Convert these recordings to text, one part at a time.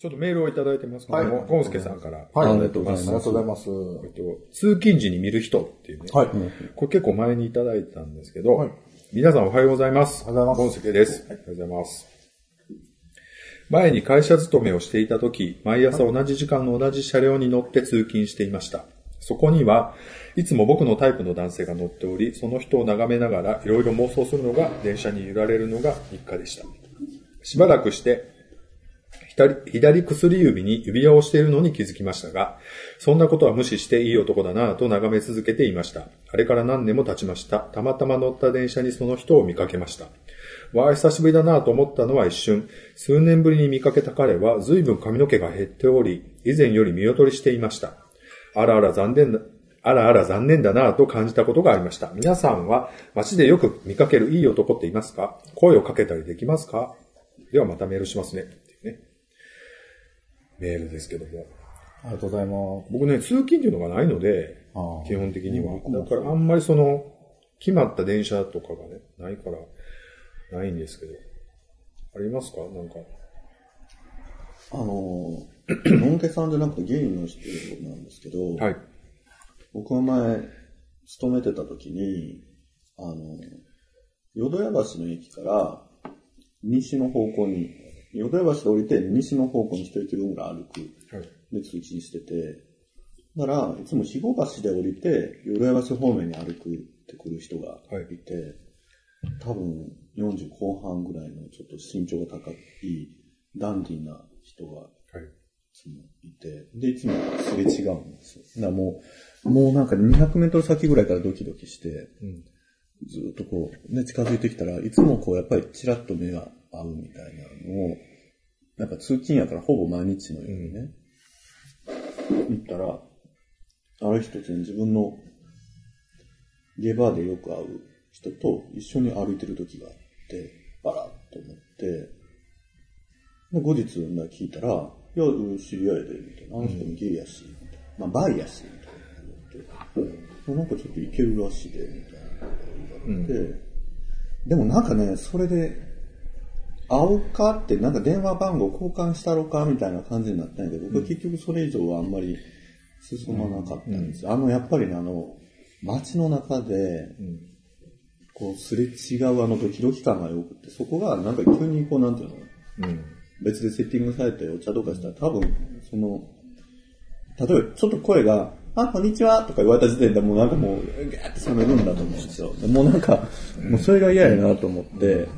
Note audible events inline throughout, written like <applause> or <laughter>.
ちょっとメールをいただいてますけども、ゴンスケさんから。はい、いありがとうございます。ありがとうございます。えっと、通勤時に見る人っていうね。はい。これ結構前にいただいたんですけど、はい皆さんおはようございます。おはようございますゴンスケです。おはようございます。前に会社勤めをしていた時、毎朝同じ時間の同じ車両に乗って通勤していました。そこには、いつも僕のタイプの男性が乗っており、その人を眺めながらいろいろ妄想するのが、電車に揺られるのが日課でした。しばらくして、左左薬指に指輪をしているのに気づきましたが、そんなことは無視していい男だなぁと眺め続けていました。あれから何年も経ちました。たまたま乗った電車にその人を見かけました。わあ、久しぶりだなぁと思ったのは一瞬。数年ぶりに見かけた彼は随分髪の毛が減っており、以前より見劣りしていました。あらあら残念だ、あらあら残念だなぁと感じたことがありました。皆さんは街でよく見かけるいい男っていますか？声をかけたりできますか？ではまたメールしますね。メールですけども。ありがとうございま僕ね、通勤っていうのがないので、基本的には。うんだからあんまりその、決まった電車とかがね、ないから、ないんですけど。ありますか？なんか。あの、のんけさんじゃなくて芸人の人なんですけど、はい。僕が前、勤めてた時に、あの、淀屋橋の駅から西の方向に、淀屋橋で降りて西の方向に一駅分ぐらい歩く。はい。で通勤してて、だから、いつも肥後橋で降りて、淀屋橋方面に歩くってくる人がいて、多分40後半ぐらいのちょっと身長が高い、ダンディーな人がいて、で、いつもすれ違うんですよ。だからもう、もうなんか200メートル先ぐらいからドキドキして、うん。ずっとこう、ね、近づいてきたらいつもこう、やっぱりチラッと目が合うみたいなのを、なんか通勤やからほぼ毎日のようにね、行ったら、ある日突然自分のゲバーでよく会う人と一緒に歩いてる時があって、あらっと思って、で後日聞いたら、いや、知り合いで、みたいな。あの人もゲイやし、みたいな。まあ、バイやし、みたいなこと言って。なんかちょっといけるらしいで、みたいなこと言われて。でもなんかね、それで、会おうかって、なんか電話番号交換したろかみたいな感じになったんやけど、僕は結局それ以上はあんまり進まなかったんですよ。あの、やっぱりね、あの、街の中で、こう、すれ違うあのドキドキ感が良くて、そこがなんか急にこう、なんていうの、うん。別でセッティングされてお茶とかしたら多分、その、例えばちょっと声が、あ、こんにちはとか言われた時点でもうなんかもう、ガーって冷めるんだと思うんですよ。もうなんか、もうそれが嫌やなと思って、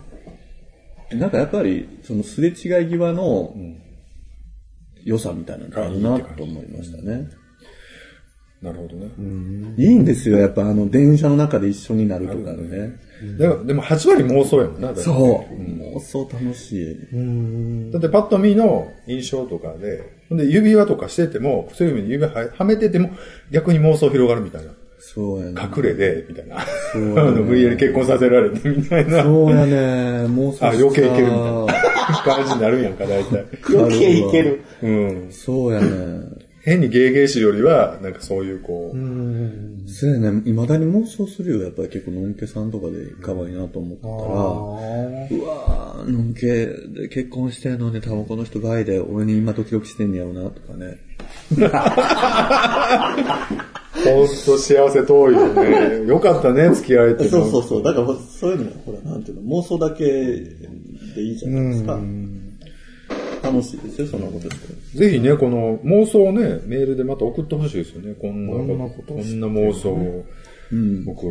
なんかやっぱり、そのすれ違い際の良さみたいなのがあるなと思いましたね。なるほどね。いいんですよ、やっぱあの電車の中で一緒になるとかね。でも、でも8割妄想やもんな。そう。妄想楽しい。だってパッと見の印象とかで、で指輪とかしてても、そういうふうに指輪ははめてても、逆に妄想広がるみたいな。そうやね。隠れで、みたいな。あうやね <laughs> の、無理やり結婚させられて、みたいな。そうやね。妄想あ、余計いけるみたいな感じになるんやんか、大体。<laughs> 余計いける。うん。そうやね。変にゲーゲーしよりは、なんかそういうこう、そうやね。未だに妄想するよ。やっぱり結構のんけさんとかで可愛いなと思ったら、うわー、のんけで結婚してんのに多分この人ガイで俺に今ドキドキしてんねやろなとかね。<laughs> ほんと幸せ遠いよね。よかったね、<laughs> 付き合えて。そうそうそう。だからそういうのも、ほら、なんていうの、妄想だけでいいじゃないですか。楽しいですよ、そんなこと。ぜひね、この妄想をね、メールでまた送ってほしいですよね。こんなこと、こんな妄想を僕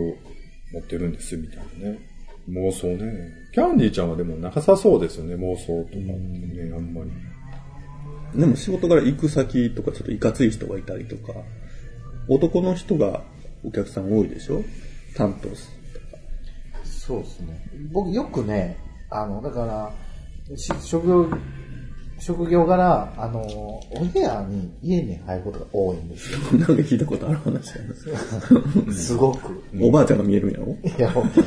持ってるんです、みたいなね。妄想ね。キャンディーちゃんはでもなさそうですよね、妄想とかってね、あんまり。でも仕事から行く先とかちょっといかつい人がいたりとか、男の人がお客さん多いでしょ？担当すそうですね。僕よくね、あの、だから、し職業、職業柄、あの、お部屋に家に入ることが多いんですよ。<laughs> なんか聞いたことある話やな。<laughs> すごく。おばあちゃんが見えるんやろ？いや、本当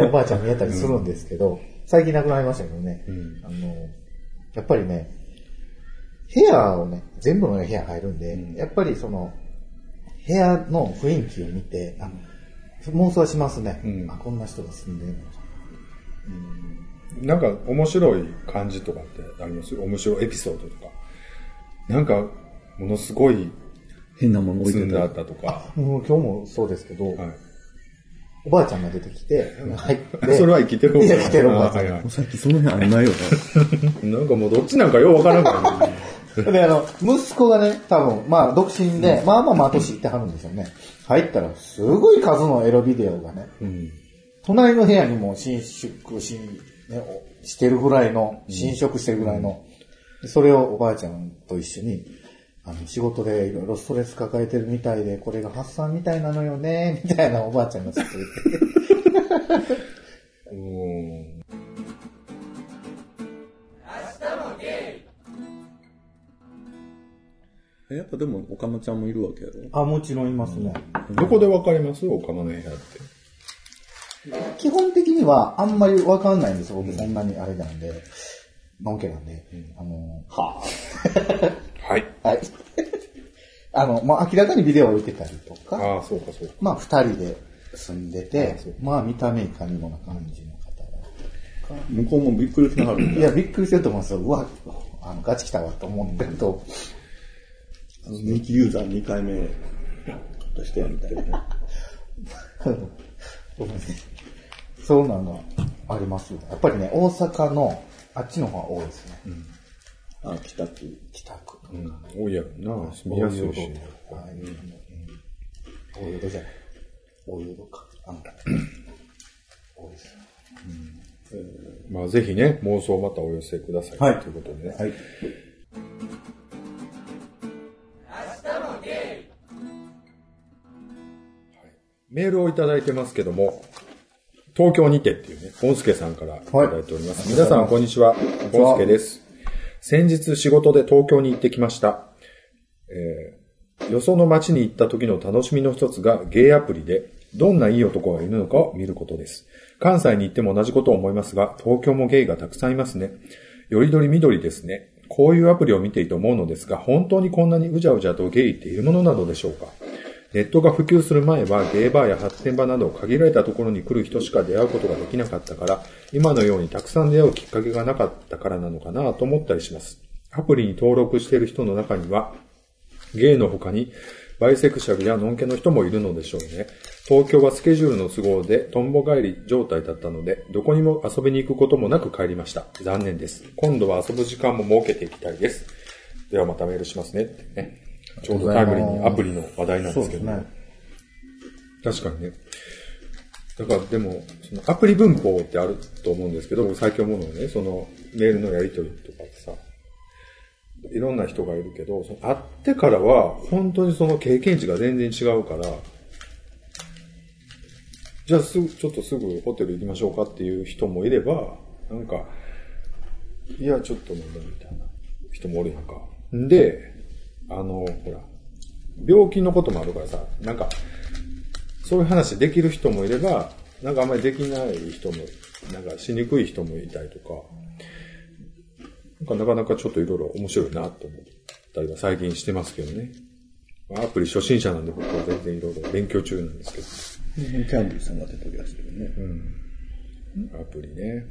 におばあちゃん見えたりするんですけど、最近亡くなりましたけどね、あの、やっぱりね、部屋をね、全部の部屋入るんで、やっぱりその、部屋の雰囲気を見て、あ妄想はしますね。うんあ、こんな人が住んでるのか。なんか面白い感じとかってあります？面白いエピソードとか。なんか、ものすごい変なもの置んであ。ったとか。もう今日もそうですけど、はい。おばあちゃんが出てきて、入って、<laughs> それは生きてるいや生きてるおばあちゃん <laughs> はいはもうさっきその辺あんないよね。い。<laughs> なんかもうどっちなんかようわからんからね。<laughs> で、あの、息子がね、多分、まあ、独身で、まあまあまあ年いってはるんですよね。入ったら、すごい数のエロビデオがね、うん。隣の部屋にも伸縮し,、ね、おしてるぐらいの、侵食してるぐらいの、でそれをおばあちゃんと一緒に、あの、仕事でいろいろストレス抱えてるみたいで、これが発散みたいなのよね、みたいなおばあちゃんがずっと言ってて。<laughs> うん。えやっぱでも、おかまちゃんもいるわけやろ？あ、もちろんいますね。どこでわかります？おかまの部屋って。基本的にはあんまりわかんないんですよ、僕そんなにあれなんで。のんけなんで。あの、は <laughs> はい。あ、はい。<laughs> あの、まあ、明らかにビデオ置いてたりとか、ああ、そうかそうか。まあ、二人で住んでてあそう、まあ、見た目いかにもな感じの方向こうもびっくりしながらが。いや、びっくりしてると思うんですよ。うわ、あの、ガチ来たわと思ってると、あの、人気ユーザー2回目としてやみたいな。ごめんねそうなのがありますよ。やっぱりね、大阪のあっちの方が多いですね。あ、北区。北区とか。うん。多いやろな。住みやすいし。はい。大淀じゃない。大淀か。あの、多いですよ。まあぜひね、妄想またお寄せください。はいということでね。はい。メールをいただいてますけども、東京にてっていうね、ポンスケさんからいただいております。皆さん、こんにちは。ポンスケです。先日仕事で東京に行ってきました。えーよその街に行った時の楽しみの一つがゲイアプリで、どんないい男がいるのかを見ることです。関西に行っても同じことを思いますが、東京もゲイがたくさんいますね。よりどりみどりですね。こういうアプリを見ていて思うのですが、本当にこんなにうじゃうじゃとゲイっているものなのでしょうかネットが普及する前はゲイバーや発展場など限られたところに来る人しか出会うことができなかったから、今のようにたくさん出会うきっかけがなかったからなのかなと思ったりします。アプリに登録している人の中には、ゲイの他に、バイセクシャルやノンケの人もいるのでしょうね。東京はスケジュールの都合で、トンボ帰り状態だったので、どこにも遊びに行くこともなく帰りました。残念です。今度は遊ぶ時間も設けていきたいです。ではまたメールしますね。ね。ちょうどタイムリーにアプリの話題なんですけど、ね確かにね。だからでも、そのアプリ文法ってあると思うんですけど、最近思うのはね、そのメールのやり取りとかってさ、いろんな人がいるけど、その会ってからは、本当にその経験値が全然違うから、じゃあすぐ、ちょっとすぐホテル行きましょうかっていう人もいれば、なんか、いや、ちょっと飲んだみたいな人もおるやんか。んで、あの、ほら、病気のこともあるからさ、なんか、そういう話できる人もいれば、なんかあんまりできない人も、なんかしにくい人もいたりとか、なんかなかなかちょっといろいろ面白いなと思ったりは最近してますけどね。まあアプリ初心者なんで僕は全然いろいろ勉強中なんですけキャンディーさんが出てるやつだよね。ど、アプリね。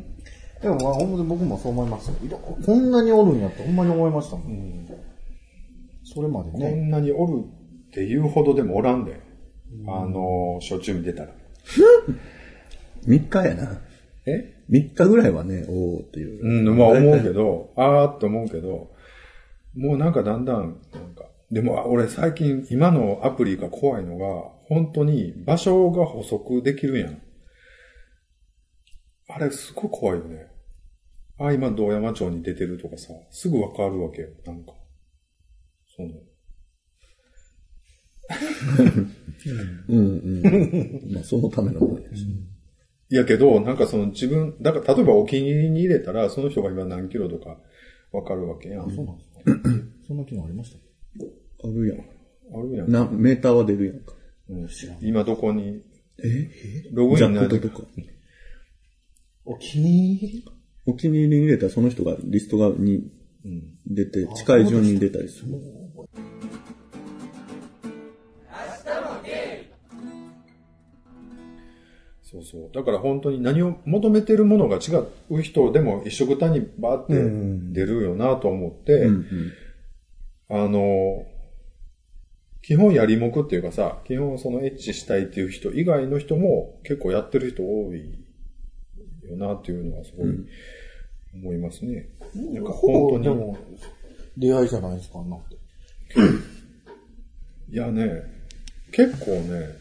<laughs> でもまあ、ほんまに僕もそう思いますよ。いろこんなにおるんやってほんまに思いましたもん。それまでこね。んなにおるっていうほどでもおらんで。あの、しょっちゅう見てたら。<laughs> 3日やな。え？3日ぐらいはね、おーっていう。うん、まあ思うけど、あーって思うけど、もうなんかだんだん、なんか、でもあ俺最近今のアプリが怖いのが、本当に場所が補足できるやん。あれすごい怖いよね。あ、今道山町に出てるとかさ、すぐわかるわけよ、なんか。その、うんうん。まあ、そのためのものやし。いやけど、なんかその自分、だから例えばお気に入りに入れたら、その人が今何キロとかわかるわけやん。そうなんですか <clears throat> そんな機能ありましたっあるやん。あるやん。な、メーターは出るやんか。うん今どこに、え？ログインなとか。けお気に入り？お気に入りに入れたらその人がリストがに出て、近い順に出たりする。そうそう。だから本当に何を求めてるものが違う人でも一緒くたにバーって出るよなと思って、うんうんあの、基本やりもくっていうかさ、基本そのエッチしたいっていう人以外の人も結構やってる人多いよなっていうのはすごい思いますね。なんかほぼ本当に。でも、出会いじゃないですか、なって。いやね、結構ね、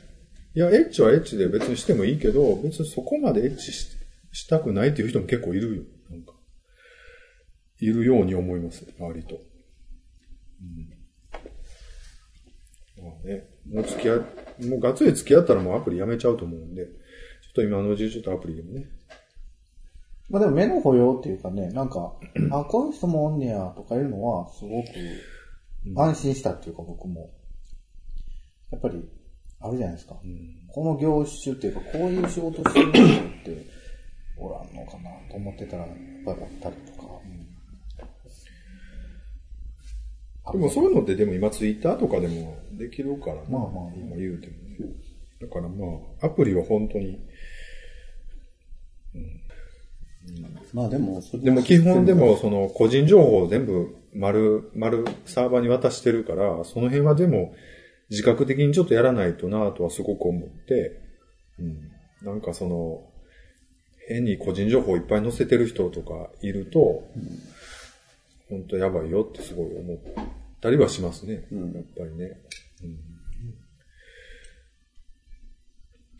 いや、エッチはエッチで別にしてもいいけど、別にそこまでエッチししたくないっていう人も結構いるよ。なんか。いるように思います、割と。うん。まあね、もう付き合い、もうがっつり付き合ったらもうアプリやめちゃうと思うんで、ちょっと今のうちにちょっとアプリでもね。まあでも目の保養っていうかね、なんか、あ、こういう人もおんねやとかいうのは、すごく安心したっていうか僕も。やっぱり、あるじゃないですか。この業種っていうか、こういう仕事してる人っておらんのかなと思ってたら、やっぱりあったりとか。でもそういうのってでも今ツイッターとかでもできるからな、まあまあ今言うてもね。だからまあ、アプリは本当に、まあでも、でも基本でもその個人情報を全部丸、丸サーバーに渡してるから、その辺はでも自覚的にちょっとやらないとなとはすごく思って、うん。なんかその、変に個人情報をいっぱい載せてる人とかいると、本当やばいよってすごい思ったりはしますね。うんやっぱりね。うん。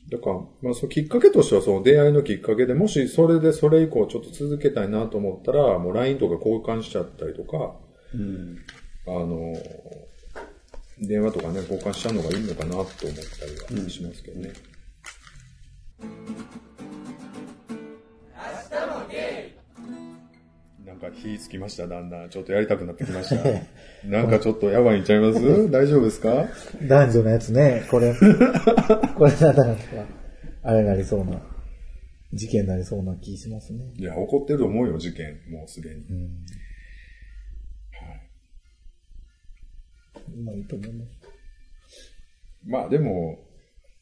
だから、まあ、そのきっかけとしては、その出会いのきっかけでもし、それでそれ以降ちょっと続けたいなと思ったら、もう LINE とか交換しちゃったりとか、うん。あの、電話とかね、交換しちゃうのがいいのかなと思ったりはしますけどね。なんか火つきました、だんだん。ちょっとやりたくなってきました。<laughs> なんかちょっとやばいんちゃいます？<laughs> 大丈夫ですか？男女のやつね、これ、<laughs> これなかなか、あれなりそうな、事件になりそうな気しますね。いや、起こってると思うよ、事件。もうすでに。うん。まあいいと思います。まあでも、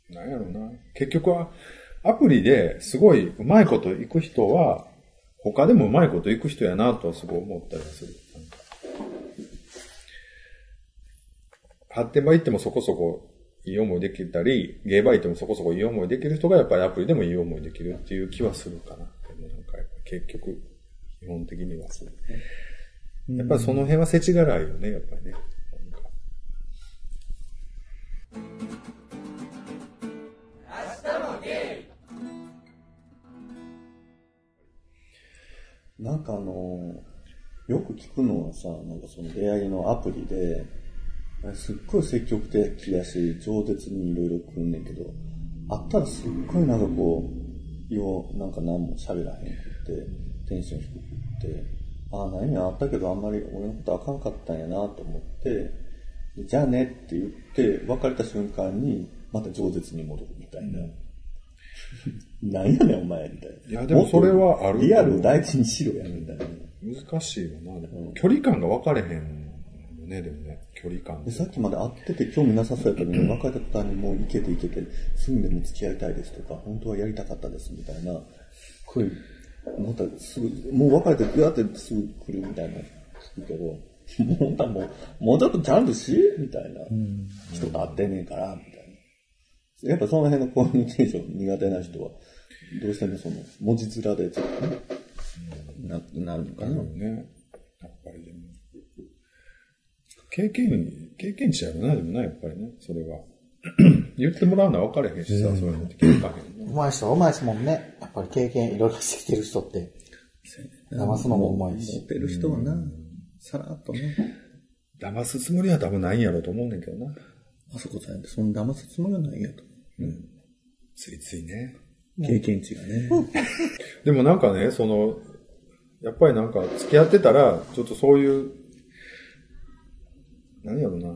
なんやろうな。結局は、アプリですごいうまいこといく人は、他でもうまいこといく人やなとはすごい思ったりする。発展場行ってもそこそこいい思いできたり、ゲーバー行ってもそこそこいい思いできる人がやっぱりアプリでもいい思いできるっていう気はするかな。でもなんか結局、基本的にはする。やっぱりその辺は世知辛いよね、やっぱりね。なんかなんかあの、よく聞くのはさ、なんかその出会いのアプリで、すっごい積極的やし、饒舌にいろいろ来んねんけど、あったらすっごいなんかこう、よう、なんか何も喋らへんくって、テンション低くって、ああ、何やあったけどあんまり俺のことあかんかったんやなと思って、じゃあねって言って、別れた瞬間に、また饒舌に戻るみたいな。<laughs> なんやねんお前みたいな。いやでもそれはあるリアルを大事にしろや、みたいな。難しいよな、でも。距離感が分かれへんよね、でもね。距離感で。さっきまで会ってて興味なさそうやったのに、別れた途端にもういけていけて、すぐでも付き合いたいですとか、本当はやりたかったですみたいな、こういう、またすぐ、もう別れて、ぐわってすぐ来るみたいな聞くけど、もう本当はもう、もうちょっとちゃんとしみたいな。人と会ってんねんから、みたいな。やっぱその辺のコミュニケーション苦手な人は、どうしてもその、文字面でちょっとね、な、なるのかな。ね。やっぱりでも。経験、経験値やろな、でもな、やっぱりね、それは。<clears throat> 言ってもらうのは分かれへんしさ、そういうのって気づかへんな。うまい人はうまいですもんね。やっぱり経験いろいろしてきてる人って。騙すのもうまいし持ってる人はな、さらっとね、騙すつもりは多分ないんやろうと思うねんけどな。あそこさんってそんな騙すつもりはないやと。ついついね。経験値がね。<laughs> でもなんかね、その、やっぱりなんか付き合ってたら、ちょっとそういう、何やろな。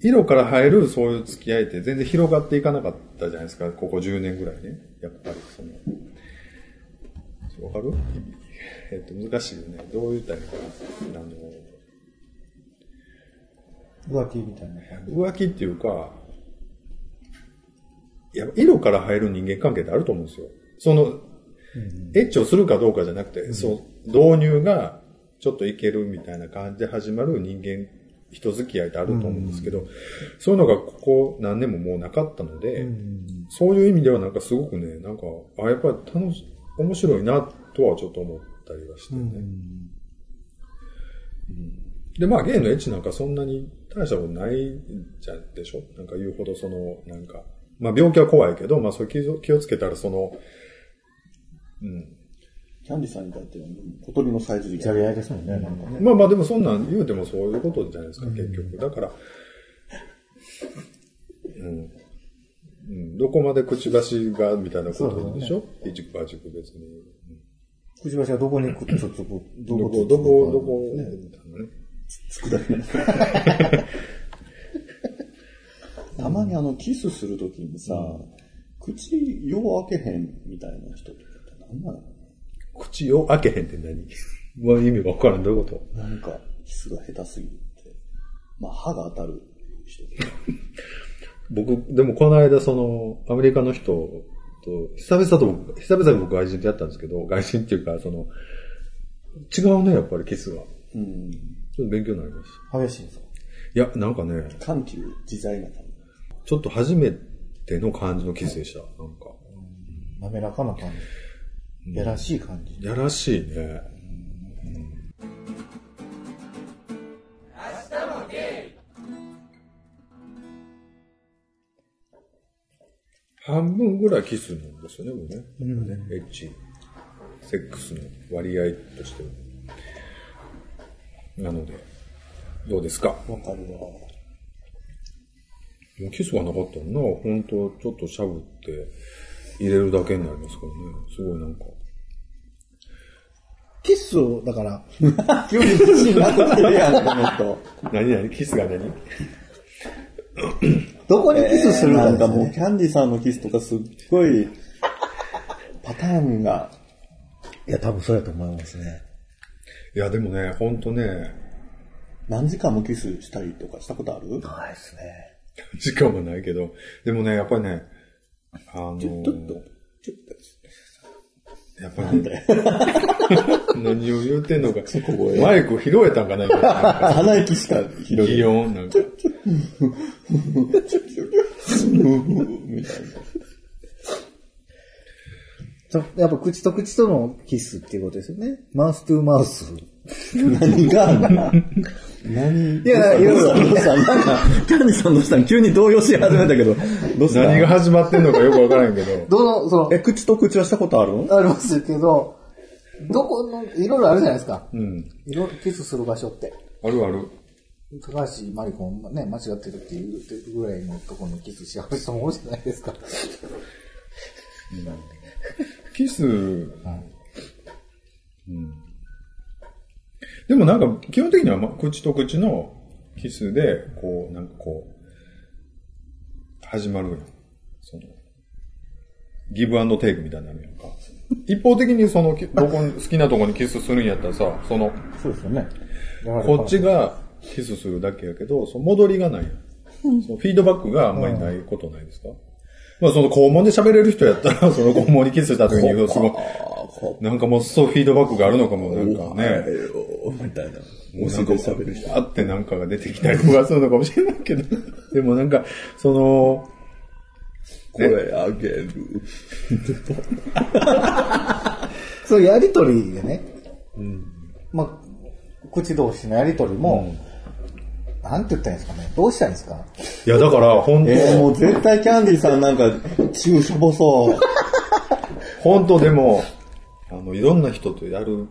色から入るそういう付き合いって全然広がっていかなかったじゃないですか、ここ10年ぐらいね。やっぱりその、わかる？えっと、難しいよね。どう言ったらいいかな。あの、浮気みたいな感じ。浮気っていうか、いや、色から入る人間関係ってあると思うんですよ。その、エッチをするかどうかじゃなくて、そう、導入がちょっといけるみたいな感じで始まる人間、人付き合いってあると思うんですけど、そういうのがここ何年ももうなかったので、そういう意味ではなんかすごくね、なんか、あ、やっぱり楽し、面白いなとはちょっと思ったりはしてね。うん。で、まあゲイのエッチなんかそんなに大したことないじゃんでしょ？なんか言うほどその、なんか、まあ病気は怖いけど、まあそう気を気をつけたらその、うん。キャンディさんにだって小鳥のサイズじゃれ合い？ですもんね、なんかね。まあまあでもそんなん言うてもそういうことじゃないですか、結局。だから、うん。うん、どこまでくちばしが、みたいなことでしょ？一く八く別に。くちばしはどこにくっつく、どこ、どこ、どこ、みたいなね。つくだけ <laughs> たまにあの、キスするときにさ、口よう開けへんみたいな人とかって何なの口を開けへんって何？<laughs> もう意味がわからん。どういうこと？なんか、キスが下手すぎて。まあ、歯が当たる人。<laughs> 僕、でもこの間その、アメリカの人と、久々と僕、久々に僕外人とやったんですけど、外人っていうか、その、違うね、やっぱりキスが。うん。ちょっと勉強になりました。激しいんですか？いや、なんかね、緩急自在な感じ。ちょっと初めての感じのキスでした。なんか。滑らかな感じ。やらしい感じ。やらしいね。半分ぐらいキスなんですよね、もうね。エッチ。セックスの割合としては。なので、どうですか？わかるわ。もうキスがなかったらな、本当ちょっとしゃぶって入れるだけになりますからね。すごいなんか。キスを、だから、<laughs> 急に自信なくてるやん、この人。何何？キスが何？<coughs> どこにキスするかなんかですね。もうキャンディさんのキスとかすっごい、パターンが、いや、多分そうやと思いますね。いや、でもね、ほんとね、何時間もキスしたりとかしたことある？ないですね。<laughs> 時間はないけど、でもね、やっぱりね、あのちょっと、ちょっやっぱりね、<laughs> 何を言うてんのか、マイク拾えたんかな、<laughs> 鼻息しか広げ擬音、なんか。みたいな。そやっぱ口と口とのキスっていうことですよね。マウストゥーマウス。何が何いやいやどうした？どうした？なんか、キャンディさんどうしたん急に動揺し始めたけど、どうした？何が始まってんのかよくわからんけど、どの、その、え、口と口はしたことあるの？ありますけど、どこの、いろいろあるじゃないですか。うん。いろいろキスする場所って。あるある。高橋真理子もね、間違ってるって言ってるぐらいのところにキスし合う人も多いじゃないですか。キス、うん。でもなんか、基本的にはま口と口のキスで、こう、なんかこう、始まるよ。その、ギブアンドテイクみたいになるやんか。一方的にその、きどこに好きなとこにキスするんやったらさ、その、そうですよね。こっちがキスするだけやけど、その戻りがない。そのフィードバックがあんまりないことないですか、まあその肛門で喋れる人やったら、<laughs> その肛門にキスした時に、すごい、なんかもうそうフィードバックがあるのかも、なんかね。みたいな。もうなんか喋る人。あってなんかが出てきたりとかするのかもしれないけど。<laughs> でもなんか、その、これあげる。<laughs> そういうやりとりでね。まあ、口同士のやりとりも、なんて言ったらいいんですかね。どうしたらいいんですか？いやだから本当、えー、もう絶対キャンディさんなんか、中しょぼそう。本当でも、あの、いろんな人とやる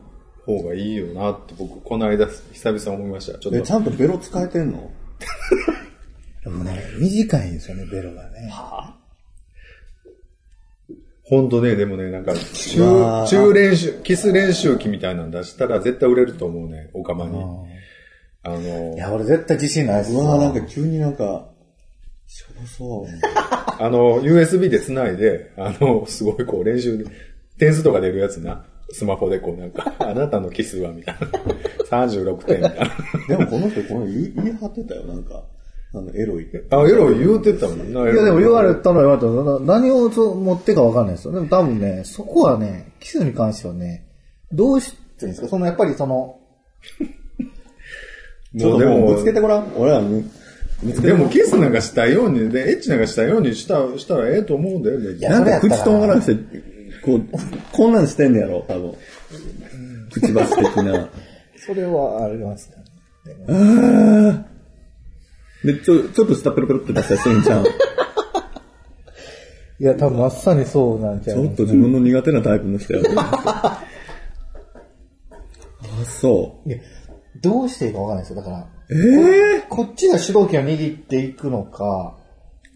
方がいいよなって僕、この間久々思いました。ちょっえ、とち。ゃんとベロ使えてんの？<laughs> でもね、短いんですよね、ベロがね。本当ね、でもね、なんか、う中わ、ー中練習、キス練習機みたいなの出したら絶対売れると思うね、おかまに。あのい、や、俺絶対自信ないですうわなんか急になんか、しょぼそう。<laughs> あの、USB で繋いで、あの、すごいこう練習で、点数とか出るやつな。スマホでこうなんか、<laughs> あなたのキスはみたいな。36点みたいな。<laughs> でもこの人、この言い言い張ってたよ、なんか。あの、エロいって。あ、エロい言うてたもんな。いや、でも言われたら言われたら、何をそう持ってかわかんないですよ。でも多分ね、そこはね、キスに関してはね、どうしてるんですか？その、やっぱりその、ちょっともうぶつけてごらん。俺らに。でもキスなんかしたいように、で、エッチなんかしたいようにしたしたらええと思うんだよね。やなんか口とんがらして、こう、こんなんしてんねやろ、多分。くちばし的な。<laughs> それはありますかね。でもで、ちょ、ちょっと下ペロペロって出したらしてんじゃん。ち <laughs> いや、多分まさにそうなんちゃうょっと自分の苦手なタイプの人やと思って。<laughs> あ、そいや、どうしていいかわかんないですよ。だから、う。ええこっちが主導権を握っていくのか、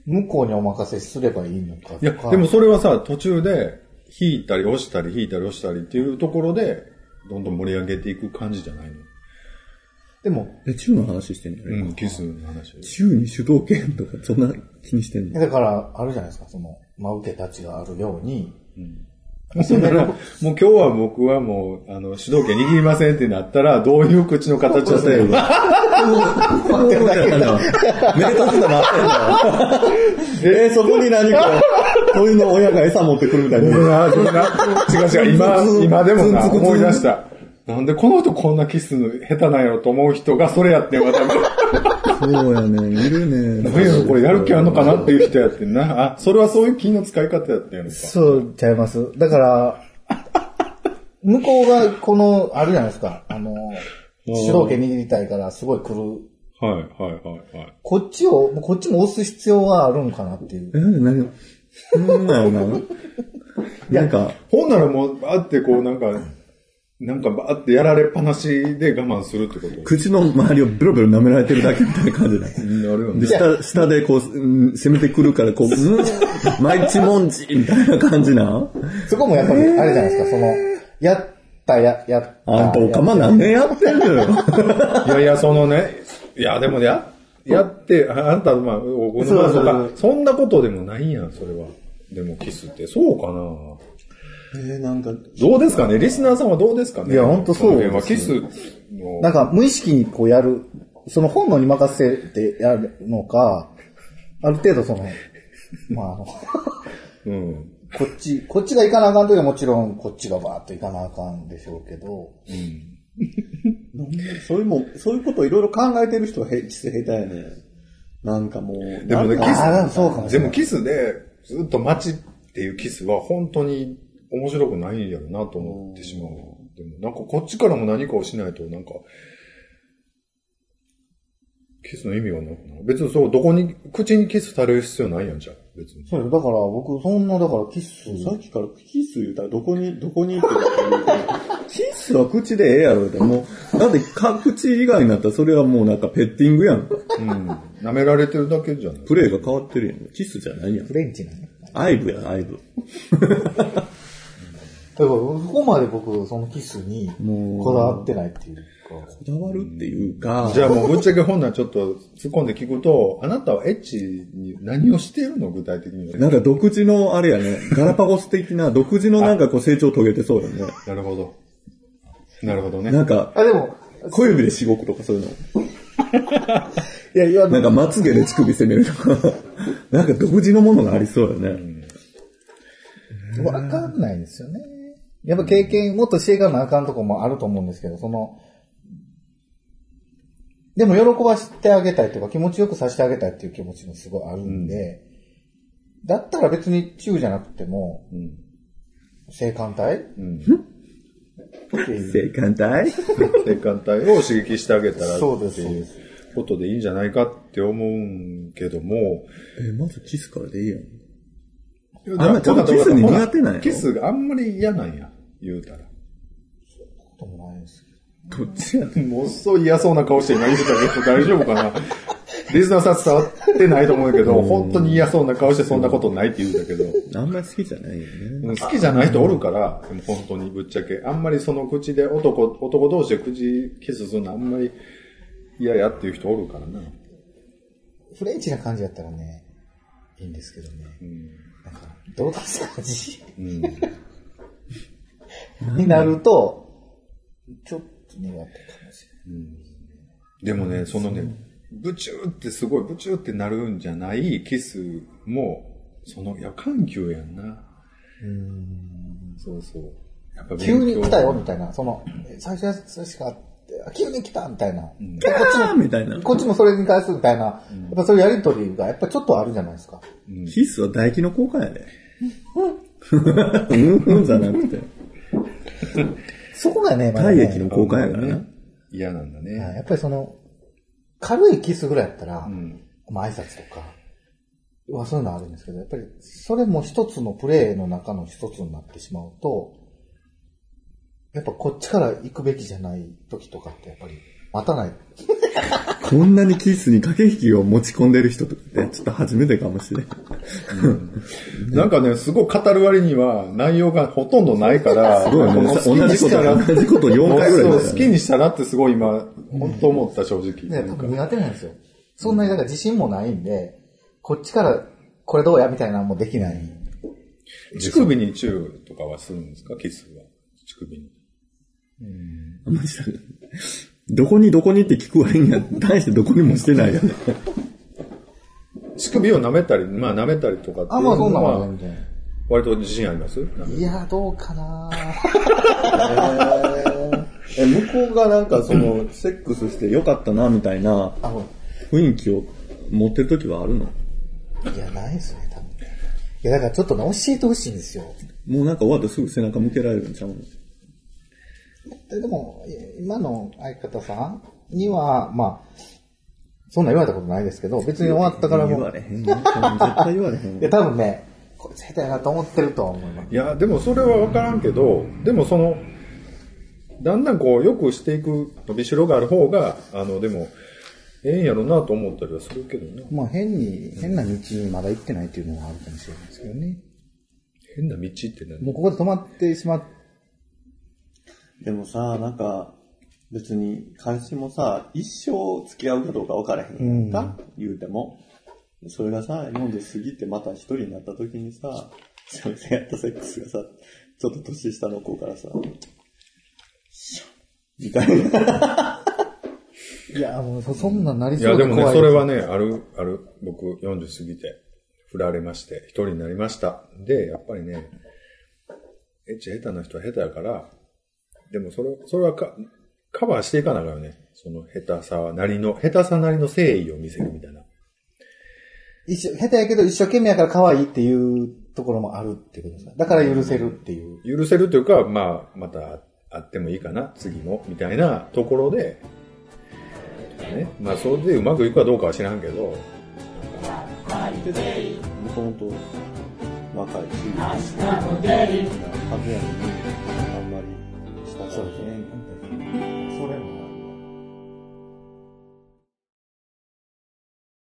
向こうにお任せすればいいのか。いや、でもそれはさ、途中で、引いたり押したり引いたり押したりっていうところで、どんどん盛り上げていく感じじゃないの？でも、え、中の話してんじゃない、うん、キスの話。中に主導権とかそんな気にしてんの？だから、あるじゃないですか、その、まあ、受けたちがあるように、そんなら、もう今日は僕はもう、あの、主導権握りませんってなったら、どういう口の形をすれば。待ってるだけだ。めでたくてなってんのえー、そこに何か、鳥の親が餌持ってくるみたいな。自分が、自分が、違う違う、今、今でもな、思い出した。なんでこの人こんなキスの下手なんやろと思う人がそれやってんわ、多分。そうやねいるね何やろこれやる気あんのかなっていう人やってんな。あ、それはそういう気の使い方やってんのか。そうちゃいます。だから、向こうが、この、あるじゃないですか、あの、主導権握りたいから、すごい来る。はい、はい、はい、はい。こっちを、こっちも押す必要があるんかなっていう。え、何？うんなのななんか、ほんならもう、バーってこうなんか、なんかバーってやられっぱなしで我慢するってこと？口の周りをベロベロ舐められてるだけみたいな感じだ。で、なるよね。下、下でこう、うん攻めてくるから、こう、<laughs> うん、毎日もんじみたいな感じな。そこもやっぱり、あれじゃないですか、その、やった、や、やった。あんたおかま何年やってんのよ。<laughs> いやいや、そのね、いや、でもね、や、やって、ああんた、まあ、おこのそうそうそうとか、そんなことでもないやん、それは。でもキスって、そうかな？えー、なんか、どうですかね？リスナーさんはどうですかね？いやほんとそうこの辺はキスの、なんか無意識にこうやる、その本能に任せてやるのか、ある程度その、まああの、<laughs> うん。こっち、こっちが行かなあかんときはもちろんこっちがバーッと行かなあかんでしょうけど、そういうもん、そういうことをいろいろ考えてる人はへ、キス下手やね。なんかもう、でもね、キス、ああ、そうかもしれない。でもキスで、ずっと待ちっていうキスは本当に面白くないんやろなと思ってしまう。でもなんかこっちからも何かをしないとなんか、キスの意味はなくなる。別にそう、どこに、口にキスされる必要ないやんじゃん。別に。そうよだから僕、そんな、だからキス、さっきからキス言うたらどこに、どこにって言ってキスは口でええやろって。もう、だってか口以外になったらそれはもうなんかペッティングやんか。うん。舐められてるだけじゃない。プレイが変わってるやん。キスじゃないやんフ。レンチなね。アイブやん、アイブ。<laughs> だから、そこまで僕、そのキスにもうこだわってないっていうか。こだわるっていうか、じゃあもうぶっちゃけ本ならちょっと突っ込んで聞くと、あなたはエッチに何をしているの？具体的には。なんか独自のあれやね、<laughs> ガラパゴス的な独自のなんかこう成長を遂げてそうだね。なるほど。なるほどね。なんか、あ、でも、小指でしごくとかそういうの？<laughs> いや、いや、なんかまつげで乳首攻めるとか、<laughs> なんか独自のものがありそうだね。わかんないんですよね。やっぱ経験、もっとしていかなあかんとこもあると思うんですけど、その、でも喜ばしてあげたいというか気持ちよくさせてあげたいっていう気持ちもすごいあるんで、だったら別に中じゃなくても、ん。性感帯うん。性感帯性感帯を刺激してあげたらそうです。っていうことでいいんじゃないかって思うんけども、え、まずキスからでいいやん。いあんまちょっとキスに苦手なんやろ。キスがあんまり嫌なんや、言うたら。こともないですけど。どっち。もうそう嫌そうな顔して今言うたけど大丈夫かな <laughs> リスナーさん伝わってないと思うけど、本当に嫌そうな顔してそんなことないって言うんだけど、あんまり好きじゃないよね。うん好きじゃない人おるから、でも本当にぶっちゃけ、あんまりその口で男、男同士で口キスするのあんまり嫌やっていう人おるからな。フレンチな感じやったらね、いいんですけどね。なんか、どうです感じ？に <laughs> なると、ちょっと苦手かもしれない。でもね、そのね、ブチューってすごいブチューってなるんじゃないキスも、その、いや、緩急やんな。そうそう。やっぱ勉強急に来たよみたいな、その、最初はそれしか急に来たみたいな。キャーみたいな。こっちもそれに返すみたいな。やっぱそういうやりとりがやっぱちょっとあるじゃないですか。必須は唾液の交換やで。うん <laughs> うんじゃなくて。そこがね、まだね体液の交換やからね。嫌なんだね。やっぱりその、軽いキスぐらいやったら、んまあ挨拶とか、はそういうのあるんですけど、やっぱりそれも一つのプレーの中の一つになってしまうと、やっぱこっちから行くべきじゃない時とかってやっぱり待たない。<laughs> こんなにキスに駆け引きを持ち込んでる人とかってちょっと初めてかもしれん。なんかね、すごい語る割には内容がほとんどないから、すごい同じこと、同じこと4回ぐらいそうです好きにしたらってすごい今、本当思った正直。ね、なんか多分苦手なんですよ。そんなにだから自信もないんで、こっちからこれどうやみたいなのもできない。乳首にチューとかはするんですか？キスは。乳首に。あんまりしたくないどこにどこにって聞く割には、大してどこにもしてないやん。<laughs> 乳首を舐めたり、まあ舐めたりとかっていうあ、まあそんなののはは、全然。割と自信あります？いや、どうかな <laughs> え、向こうがなんかその、セックスしてよかったな、みたいな雰囲気を持ってる時はあるの？ういや、ないですね、多分。いや、だからちょっとね、教えてほしいんですよ。もうなんか終わってすぐ背中向けられるんちゃうの？ででも、い今の相方さんには、まあ、そんな言われたことないですけど、<laughs> 別に終わったからもう、言われへんよ。絶対言われへんいや、多分ね、こいつ下手やなと思ってるとは思います。いや、でもそれは分からんけど、でもその、だんだんこう、よくしていく伸びしろがある方が、あの、でも、ええんやろなと思ったりはするけどね。まあ、変に、変な道にまだ行ってないっていうのはあるかもしれないですけどね。変な道って何？もうここで止まってしまっでもさ、なんか、別に、彼氏もさ、一生付き合うかどうか分からへんやんか、言うても。それがさ、40過ぎてまた一人になった時にさ、久々にやったセックスがさ、ちょっと年下の子からさ、シャッみたいな。いや、もうそそんなんなりいや、そうでもね、怖それはね、ある、ある、僕40過ぎて、振られまして、一人になりました。で、やっぱりね、エッチ下手な人は下手やから、でもそれ、それはか、カバーしていかなあかんよね。その下手さなりの、下手さなりの誠意を見せるみたいな。一緒、下手やけど一生懸命やから可愛いっていうところもあるってことですか？だから許せるっていう。許せるというか、まあ、また会ってもいいかな、次も、みたいなところで、ね、まあ、それでうまくいくかどうかは知らんけど、もともと若いし、はずやのに、